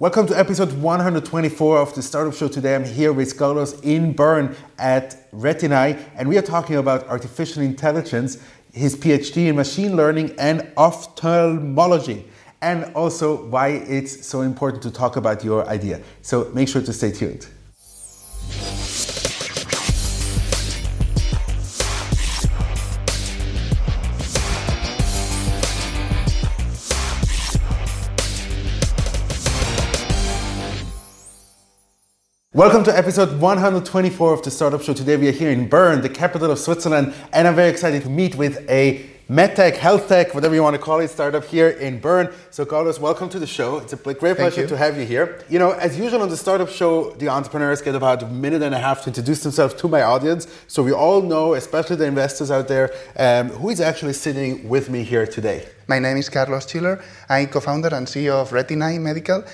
Welcome to episode 124 of the Startup Show. Today I'm here with Carlos in Bern at RetinAI, and we are talking about artificial intelligence, his PhD in machine learning and ophthalmology, and also why it's so important to talk about your idea. So make sure to stay tuned. Welcome to episode 124 of the Startup Show. Today we are here in Bern, the capital of Switzerland, and I'm very excited to meet with a medtech, health tech, whatever you want to call it, startup here in Bern. So, Carlos, welcome to the show. It's a great pleasure to have you here. You know, as usual on the Startup Show, the entrepreneurs get about a minute and a half to introduce themselves to my audience. So we all know, especially the investors out there, um, who is actually sitting with me here today. My name is Carlos Ciller. I'm co-founder and CEO of RetinAI Medical.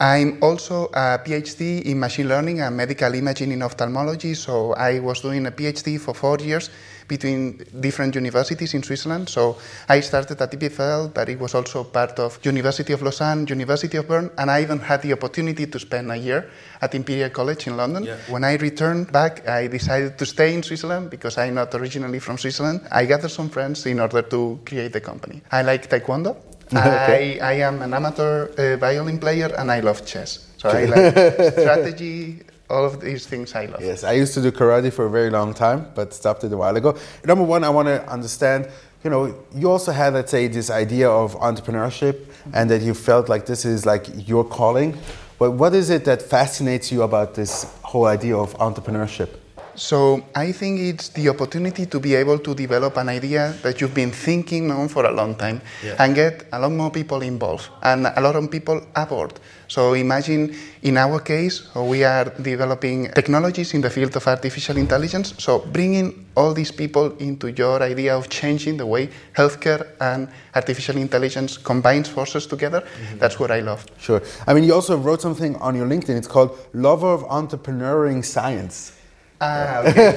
I'm also a PhD in machine learning and medical imaging in ophthalmology. So I was doing a PhD for four years between different universities in Switzerland. So I started at EPFL, but it was also part of University of Lausanne, University of Bern, and I even had the opportunity to spend a year at Imperial College in London. Yeah. When I returned back, I decided to stay in Switzerland because I'm not originally from Switzerland. I gathered some friends in order to create the company. I like Taekwondo. okay. I, I am an amateur uh, violin player and I love chess. So I like strategy, all of these things I love. Yes, I used to do karate for a very long time, but stopped it a while ago. Number one, I want to understand. You know, you also had, let's say, this idea of entrepreneurship, and that you felt like this is like your calling. But what is it that fascinates you about this whole idea of entrepreneurship? So I think it's the opportunity to be able to develop an idea that you've been thinking on for a long time yeah. and get a lot more people involved and a lot of people aboard. So imagine in our case, we are developing technologies in the field of artificial intelligence. So bringing all these people into your idea of changing the way healthcare and artificial intelligence combines forces together, mm-hmm. that's what I love. Sure. I mean, you also wrote something on your LinkedIn. It's called Lover of Entrepreneuring Science. Ah, okay.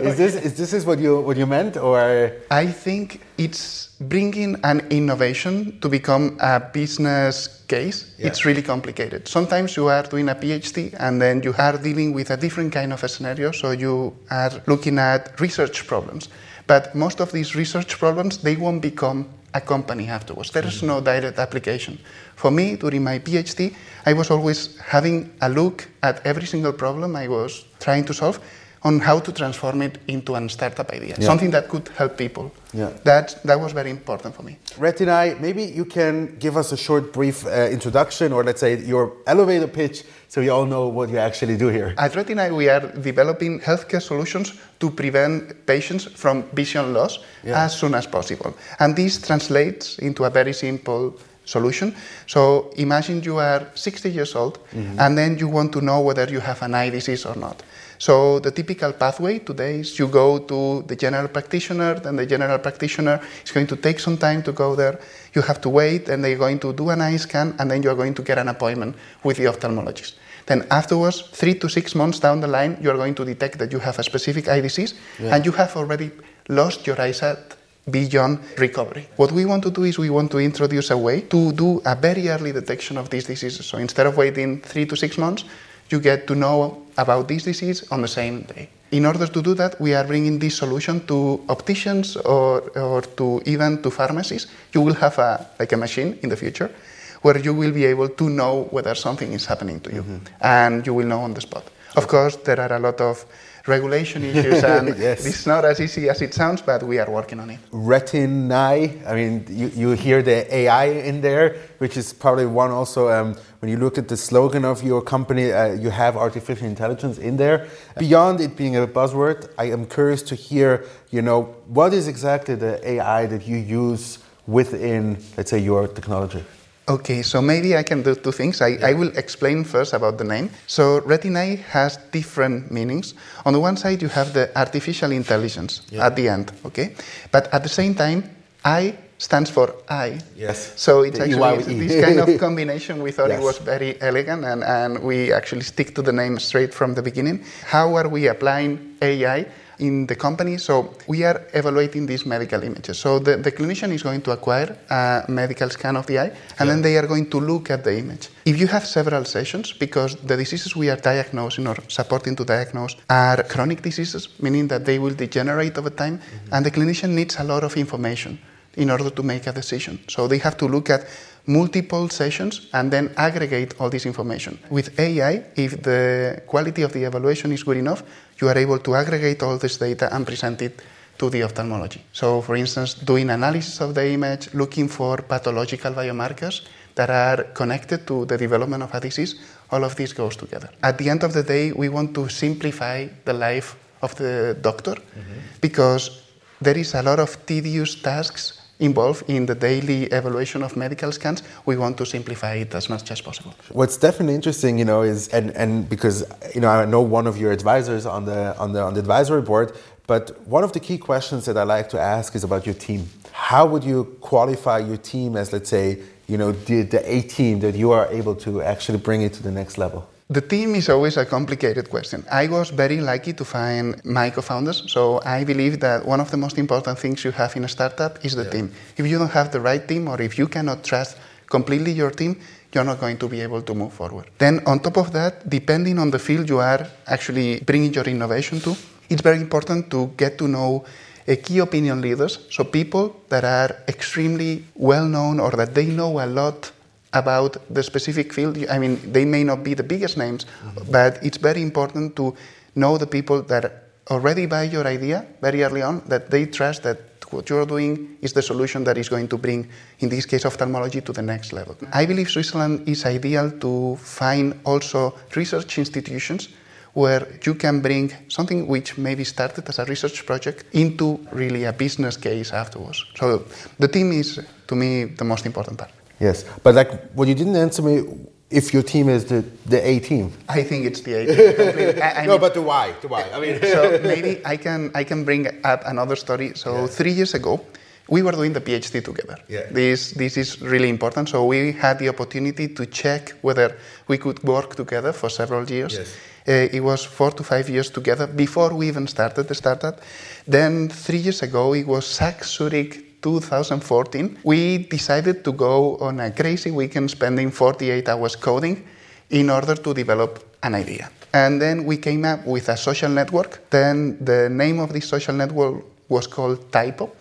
is this is this is what you what you meant, or I think it's bringing an innovation to become a business case. Yeah. It's really complicated. Sometimes you are doing a PhD and then you are dealing with a different kind of a scenario. So you are looking at research problems, but most of these research problems they won't become a company afterwards. There is no mm-hmm. direct application. For me, during my PhD, I was always having a look at every single problem I was trying to solve on how to transform it into a startup idea, yeah. something that could help people. Yeah. That, that was very important for me. RetinAI, maybe you can give us a short, brief uh, introduction or let's say your elevator pitch so we all know what you actually do here. At RetinAI, we are developing healthcare solutions to prevent patients from vision loss yeah. as soon as possible. And this translates into a very simple solution. So imagine you are 60 years old mm-hmm. and then you want to know whether you have an eye disease or not. So the typical pathway today is you go to the general practitioner, then the general practitioner is going to take some time to go there. You have to wait, and they're going to do an eye scan, and then you're going to get an appointment with the ophthalmologist. Then afterwards, three to six months down the line, you are going to detect that you have a specific eye disease, yeah. and you have already lost your eyesight beyond recovery. What we want to do is we want to introduce a way to do a very early detection of these diseases. So instead of waiting three to six months, you get to know about this disease on the same day. In order to do that, we are bringing this solution to opticians or, or to even to pharmacies. You will have a, like a machine in the future where you will be able to know whether something is happening to you, mm-hmm. and you will know on the spot. Of course, there are a lot of regulation issues, and yes. it's not as easy as it sounds, but we are working on it. RetinAI, I mean, you, you hear the AI in there, which is probably one also, um, when you look at the slogan of your company, uh, you have artificial intelligence in there. Beyond it being a buzzword, I am curious to hear, you know, what is exactly the AI that you use within, let's say, your technology? Okay, so maybe I can do two things. I, yeah. I will explain first about the name. So RetinAI has different meanings. On the one side, you have the artificial intelligence yeah. at the end, okay? But at the same time, I stands for I. Yes. So it's the actually this kind of combination. We thought yes. it was very elegant, and, and we actually stick to the name straight from the beginning. How are we applying AI in the company. So we are evaluating these medical images. So the, the clinician is going to acquire a medical scan of the eye, and yeah. then they are going to look at the image. If you have several sessions, because the diseases we are diagnosing or supporting to diagnose are chronic diseases, meaning that they will degenerate over time, mm-hmm. and the clinician needs a lot of information in order to make a decision. So they have to look at multiple sessions and then aggregate all this information. With AI, if the quality of the evaluation is good enough, you are able to aggregate all this data and present it to the ophthalmology. So, for instance, doing analysis of the image, looking for pathological biomarkers that are connected to the development of a disease, all of this goes together. At the end of the day, we want to simplify the life of the doctor mm-hmm. because there is a lot of tedious tasks involved in the daily evaluation of medical scans, we want to simplify it as much as possible. What's definitely interesting, you know, is and, and because you know I know one of your advisors on the on the on the advisory board, but one of the key questions that I like to ask is about your team. How would you qualify your team as, let's say, you know, the, the A team that you are able to actually bring it to the next level? The team is always a complicated question. I was very lucky to find my co founders, so I believe that one of the most important things you have in a startup is the yeah. team. If you don't have the right team or if you cannot trust completely your team, you're not going to be able to move forward. Then, on top of that, depending on the field you are actually bringing your innovation to, it's very important to get to know a key opinion leaders, so people that are extremely well known or that they know a lot about the specific field. I mean, they may not be the biggest names, mm-hmm. but it's very important to know the people that already buy your idea very early on, that they trust that what you're doing is the solution that is going to bring, in this case, ophthalmology to the next level. I believe Switzerland is ideal to find also research institutions where you can bring something which maybe started as a research project into really a business case afterwards. So the team is, to me, the most important part. Yes, but like what you didn't answer me if your team is the, the A team. I think it's the A team. I, I no, mean, but the why? The why? I mean, so maybe I can I can bring up another story. So yeah. three years ago, we were doing the PhD together. Yeah. This this is really important. So we had the opportunity to check whether we could work together for several years. Yes. Uh, it was four to five years together before we even started the startup. Then three years ago, it was HackZurich 2014, we decided to go on a crazy weekend spending 48 hours coding in order to develop an idea. And then we came up with a social network. Then the name of this social network was called Typo.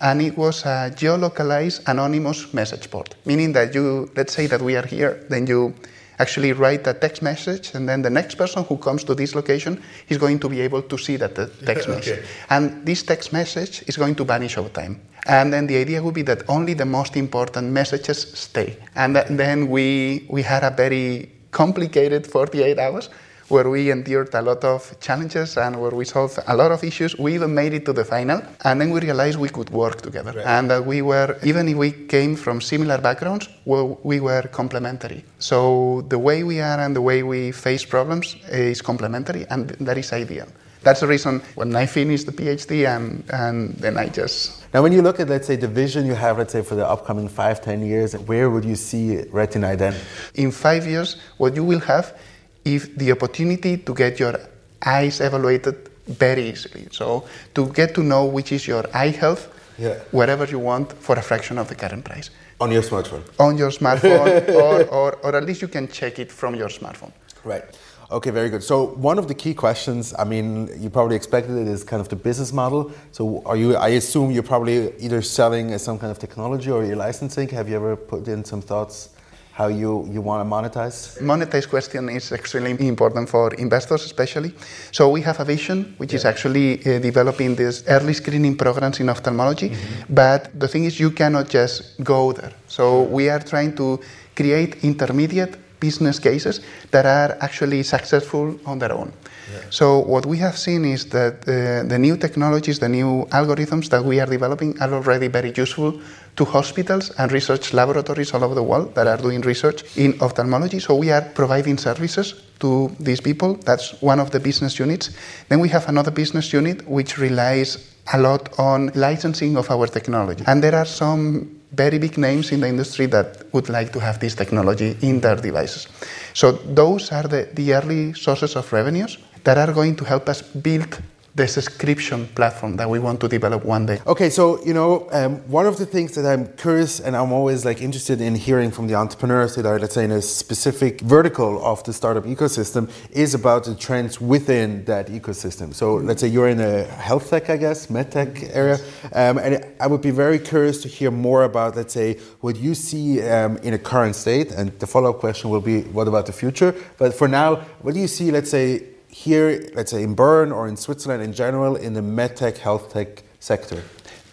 And it was a geolocalized anonymous message board, meaning that you, let's say that we are here, then you actually write a text message, and then the next person who comes to this location is going to be able to see that text okay. message. And this text message is going to vanish over time. And then the idea would be that only the most important messages stay. And then we, we had a very complicated 48 hours where we endured a lot of challenges and where we solved a lot of issues. We even made it to the final, and then we realized we could work together. Right. And that we were, even if we came from similar backgrounds, we were complementary. So the way we are and the way we face problems is complementary, and that is ideal. That's the reason when I finished the PhD and, and then I just. Now, when you look at, let's say, the vision you have, let's say, for the upcoming five, ten years, where would you see RetinAI then? In five years, what you will have is the opportunity to get your eyes evaluated very easily. So to get to know which is your eye health yeah. wherever you want for a fraction of the current price. On your smartphone? On your smartphone, or, or, or at least you can check it from your smartphone. Right. Okay, very good. So one of the key questions, I mean, you probably expected it, is kind of the business model. So are you? I assume you're probably either selling some kind of technology or you're licensing. Have you ever put in some thoughts how you, you want to monetize? Monetize question is extremely important for investors, especially. So we have a vision, which yeah. is actually uh, developing these early screening programs in ophthalmology. Mm-hmm. But the thing is, you cannot just go there. So we are trying to create intermediate business cases that are actually successful on their own. Yeah. So what we have seen is that uh, the new technologies, the new algorithms that we are developing are already very useful to hospitals and research laboratories all over the world that are doing research in ophthalmology. So we are providing services to these people. That's one of the business units. Then we have another business unit which relies a lot on licensing of our technology. And there are some very big names in the industry that would like to have this technology in their devices. So those are the, the early sources of revenues that are going to help us build the subscription platform that we want to develop one day. Okay, so you know, um, one of the things that I'm curious and I'm always like interested in hearing from the entrepreneurs that are, let's say, in a specific vertical of the startup ecosystem is about the trends within that ecosystem. So let's say you're in a health tech, I guess, med tech area, um, and I would be very curious to hear more about, let's say, what you see um, in a current state, and the follow-up question will be, what about the future? But for now, what do you see, let's say, here, let's say in Bern or in Switzerland in general, in the medtech, health tech sector?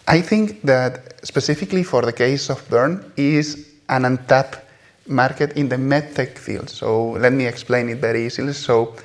I think that specifically for the case of Bern is an untapped market in the medtech field. So let me explain it very easily. So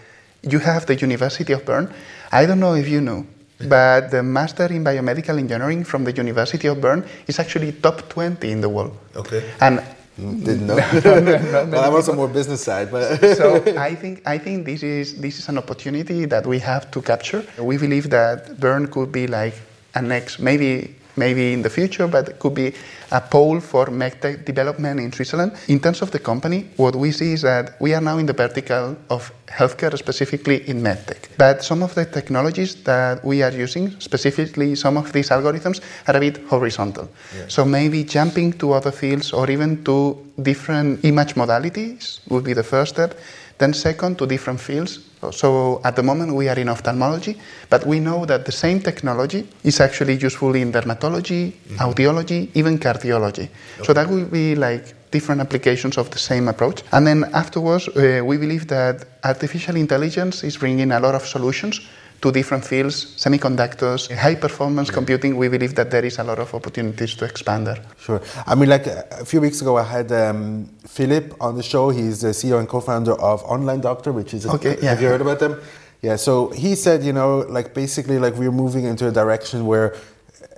you have the University of Bern. I don't know if you know, but the master in biomedical engineering from the University of Bern is actually top 20 in the world. Okay. And didn't know. no, no, well, I'm also more business side, but so I think I think this is this is an opportunity that we have to capture. We believe that Bern could be like a next maybe maybe in the future, but it could be a pole for medtech development in Switzerland. In terms of the company, what we see is that we are now in the vertical of healthcare, specifically in medtech. But some of the technologies that we are using, specifically some of these algorithms, are a bit horizontal. Yeah. So maybe jumping to other fields or even to different image modalities would be the first step. Then second, to different fields. So at the moment we are in ophthalmology, but we know that the same technology is actually useful in dermatology, mm-hmm. audiology, even cardiology. Okay. So that will be like different applications of the same approach. And then afterwards, uh, we believe that artificial intelligence is bringing a lot of solutions to different fields, semiconductors, high performance computing, we believe that there is a lot of opportunities to expand there. Sure. I mean, like a few weeks ago, I had um, Philip on the show. He's the CEO and co founder of Online Doctor, which is, okay, a, yeah. have you heard about them? Yeah, so he said, you know, like basically, like we're moving into a direction where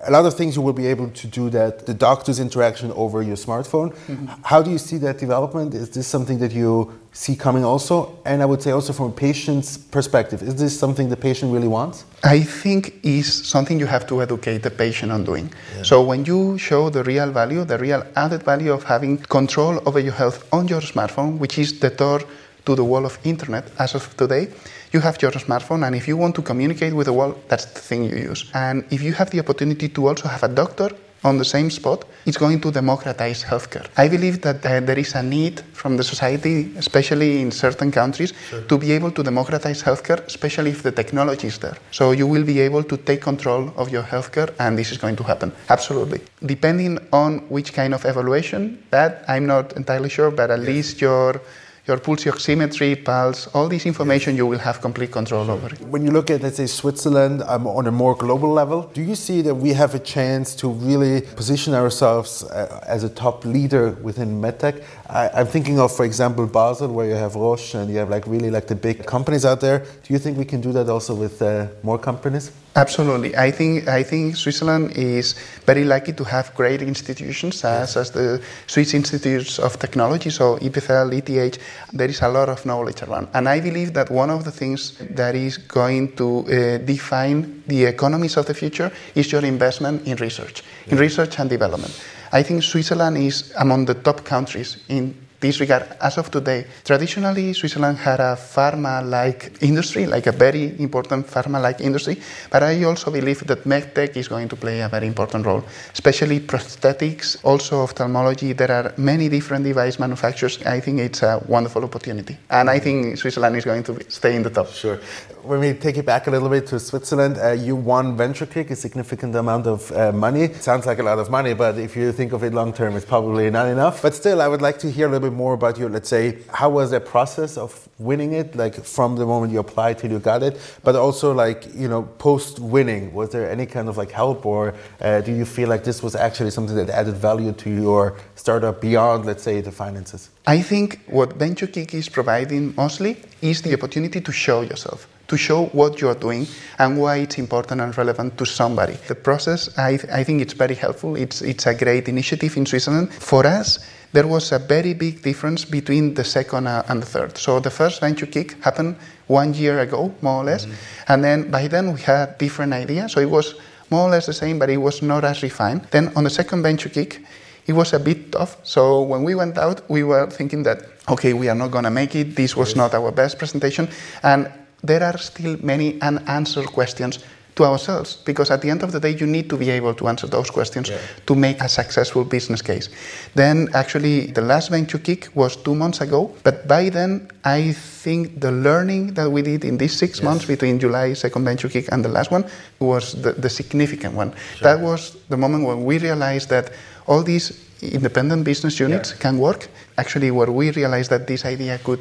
a lot of things you will be able to do that the doctor's interaction over your smartphone. Mm-hmm. How do you see that development? Is this something that you see coming also? And I would say also from a patient's perspective, is this something the patient really wants? I think is something you have to educate the patient on doing. Yeah. So when you show the real value, the real added value of having control over your health on your smartphone, which is the door to the wall of internet as of today, you have your smartphone, and if you want to communicate with the world, that's the thing you use. And if you have the opportunity to also have a doctor on the same spot, it's going to democratize healthcare. I believe that uh, there is a need from the society, especially in certain countries, sure. to be able to democratize healthcare, especially if the technology is there. So you will be able to take control of your healthcare, and this is going to happen. Absolutely. Depending on which kind of evaluation, that I'm not entirely sure, but at yes. least your your pulse oximetry, pulse, all this information you will have complete control over it. When you look at, let's say, Switzerland um, on a more global level, do you see that we have a chance to really position ourselves uh, as a top leader within medtech? I, am thinking of, for example, Basel, where you have Roche and you have like really like the big companies out there. Do you think we can do that also with uh, more companies? Absolutely. I think I think Switzerland is very lucky to have great institutions as, as the Swiss Institutes of Technology, so EPFL, ETH. There is a lot of knowledge around. And I believe that one of the things that is going to uh, define the economies of the future is your investment in research, in research and development. I think Switzerland is among the top countries in this regard, as of today, traditionally Switzerland had a pharma-like industry, like a very important pharma-like industry, but I also believe that medtech is going to play a very important role, especially prosthetics, also ophthalmology. There are many different device manufacturers. I think it's a wonderful opportunity, and I think Switzerland is going to stay in the top. Sure. When we take it back a little bit to Switzerland, uh, you won VentureKick, a significant amount of uh, money. Sounds like a lot of money, but if you think of it long term, it's probably not enough. But still, I would like to hear a little bit more about your, let's say, how was the process of winning it, like from the moment you applied till you got it, but also like, you know, post winning, was there any kind of like help or uh, do you feel like this was actually something that added value to your startup beyond, let's say, the finances? I think what VentureKick is providing mostly is the opportunity to show yourself to show what you're doing and why it's important and relevant to somebody. The process, I, I think it's very helpful. It's, it's a great initiative in Switzerland. For us, there was a very big difference between the second uh, and the third. So the first venture kick happened one year ago, more or less. Mm-hmm. And then by then we had different ideas. So it was more or less the same, but it was not as refined. Then on the second venture kick, it was a bit tough. So when we went out, we were thinking that, okay, we are not going to make it. This was not our best presentation. And there are still many unanswered questions to ourselves because at the end of the day you need to be able to answer those questions yeah. to make a successful business case then actually the last venture kick was two months ago but by then i think the learning that we did in these six yes. months between july second venture kick and the last one was the, the significant one sure. that was the moment when we realized that all these independent business units yeah. can work actually where we realized that this idea could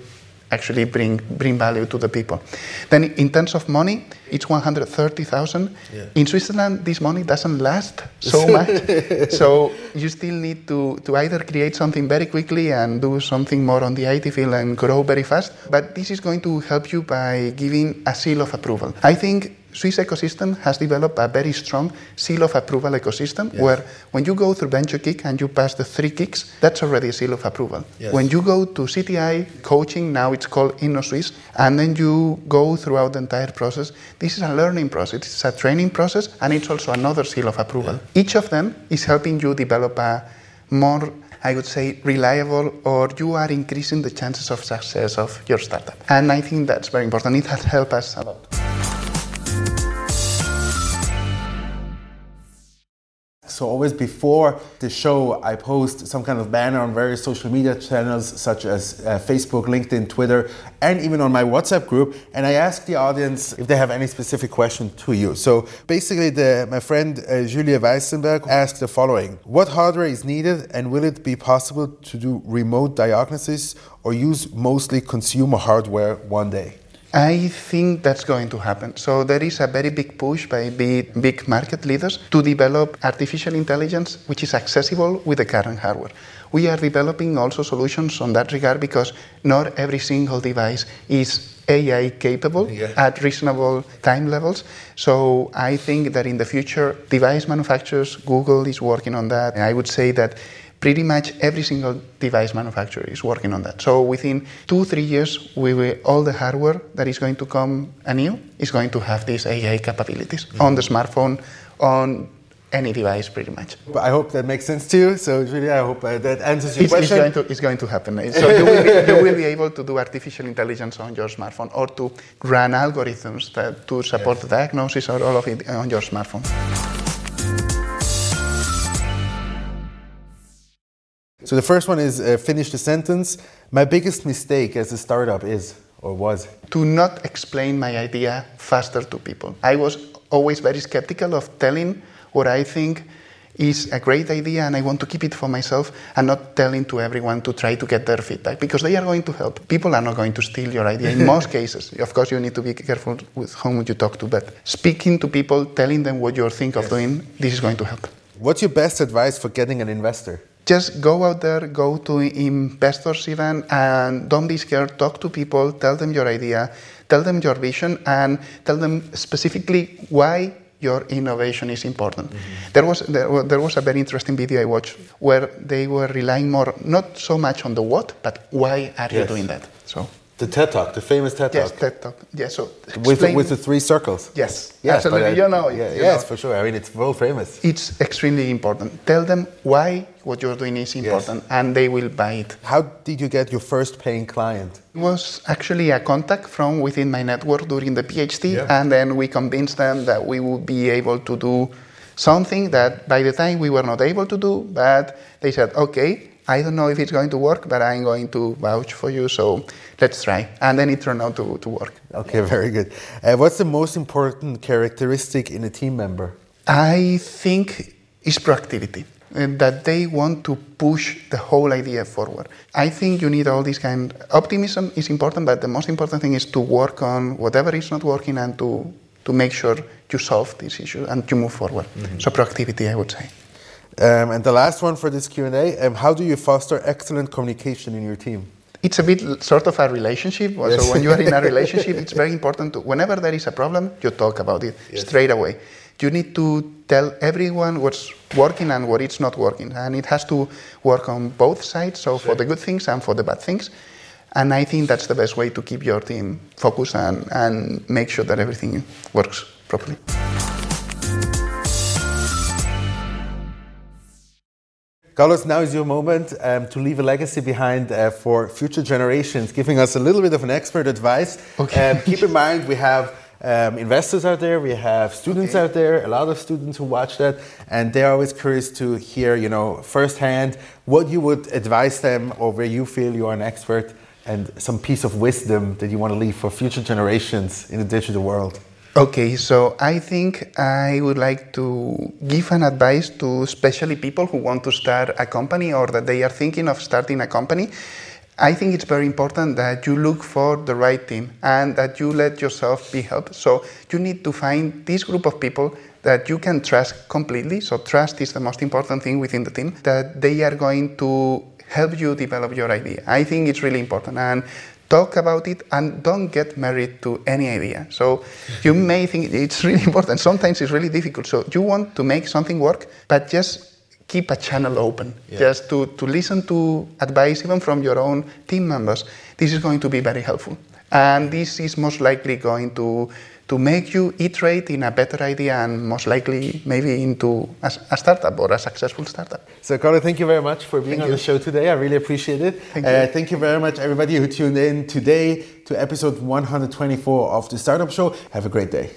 actually bring bring value to the people. Then in terms of money, it's 130,000. Yeah. In Switzerland, this money doesn't last so much. so you still need to, to either create something very quickly and do something more on the IT field and grow very fast. But this is going to help you by giving a seal of approval. I think Swiss ecosystem has developed a very strong seal of approval ecosystem yes. where when you go through venture kick and you pass the three kicks, that's already a seal of approval. Yes. When you go to CTI coaching, now it's called Innosuisse, and then you go throughout the entire process, this is a learning process, it's a training process, and it's also another seal of approval. Yeah. Each of them is helping you develop a more I would say reliable or you are increasing the chances of success of your startup. And I think that's very important. It has helped us a lot. So always before the show, I post some kind of banner on various social media channels such as uh, Facebook, LinkedIn, Twitter, and even on my WhatsApp group. And I ask the audience if they have any specific question to you. So basically, the, my friend uh, Julien Weissenberg asked the following: What hardware is needed, and will it be possible to do remote diagnosis or use mostly consumer hardware one day? I think that's going to happen. So there is a very big push by big market leaders to develop artificial intelligence which is accessible with the current hardware. We are developing also solutions on that regard because not every single device is AI capable yeah. at reasonable time levels. So I think that in the future, device manufacturers, Google is working on that. I would say that pretty much every single device manufacturer is working on that. So within two, three years, we will, all the hardware that is going to come anew is going to have these AI capabilities mm-hmm. on the smartphone, on any device pretty much. I hope that makes sense to you. So really, I hope uh, that answers your it's, question. It's going, to, it's going to happen. So you will, be, you will, be, able to do artificial intelligence on your smartphone or to run algorithms that, to support yes. the diagnosis or all of it on your smartphone. So the first one is uh, finish the sentence. My biggest mistake as a startup is or was to not explain my idea faster to people. I was always very skeptical of telling what I think is a great idea and I want to keep it for myself and not telling to everyone to try to get their feedback because they are going to help. People are not going to steal your idea in most cases. Of course, you need to be careful with whom you talk to, but speaking to people, telling them what you think yes. of doing, this is going to help. What's your best advice for getting an investor? Just go out there, go to investors even, and don't be scared. Talk to people, tell them your idea, tell them your vision, and tell them specifically why your innovation is important. Mm-hmm. There was there, there, was a very interesting video I watched where they were relying more not so much on the what, but why are yes. you doing that? So the TED Talk, the famous TED Talk. Yes, TED Talk. Yes, so with the, with the three circles. Yes, yes, absolutely. I, you know, yeah, you yes, know. for sure. I mean, it's world famous. It's extremely important. Tell them why what you're doing is important, yes. and they will buy it. How did you get your first paying client? It was actually a contact from within my network during the PhD, yeah. and then we convinced them that we would be able to do something that by the time we were not able to do, but they said, okay, I don't know if it's going to work, but I'm going to vouch for you. So let's try. And then it turned out to, to work. Okay, very good. Uh, what's the most important characteristic in a team member? I think is proactivity. And that they want to push the whole idea forward. I think you need all this kind. Optimism is important, but the most important thing is to work on whatever is not working and to to make sure you solve this issue and you move forward. Mm-hmm. So proactivity, I would say. Um, and the last one for this Q&A, um, how do you foster excellent communication in your team? It's a bit sort of a relationship. Yes. So when you are in a relationship, it's very important to, whenever there is a problem, you talk about it yes. straight away. You need to tell everyone what's working and what is not working. And it has to work on both sides, so sure. for the good things and for the bad things. And I think that's the best way to keep your team focused and, and make sure that everything works properly. Carlos, now is your moment um, to leave a legacy behind uh, for future generations, giving us a little bit of an expert advice. Okay. Um, keep in mind, we have um, investors out there, we have students okay. out there, a lot of students who watch that, and they're always curious to hear, you know, firsthand what you would advise them or where you feel you are an expert and some piece of wisdom that you want to leave for future generations in the digital world. Okay, so I think I would like to give an advice to especially people who want to start a company or that they are thinking of starting a company. I think it's very important that you look for the right team and that you let yourself be helped. So you need to find this group of people that you can trust completely. So trust is the most important thing within the team that they are going to help you develop your idea. I think it's really important and talk about it and don't get married to any idea. So you may think it's really important. Sometimes it's really difficult. So you want to make something work, but just keep a channel open, yeah. just to, to listen to advice even from your own team members. This is going to be very helpful. And this is most likely going to to make you iterate in a better idea and most likely maybe into a, a startup or a successful startup. So, Carlo, thank you very much for being thank on you. the show today. I really appreciate it. Thank you. Uh, thank you very much, everybody who tuned in today to episode 124 of the Startup Show. Have a great day.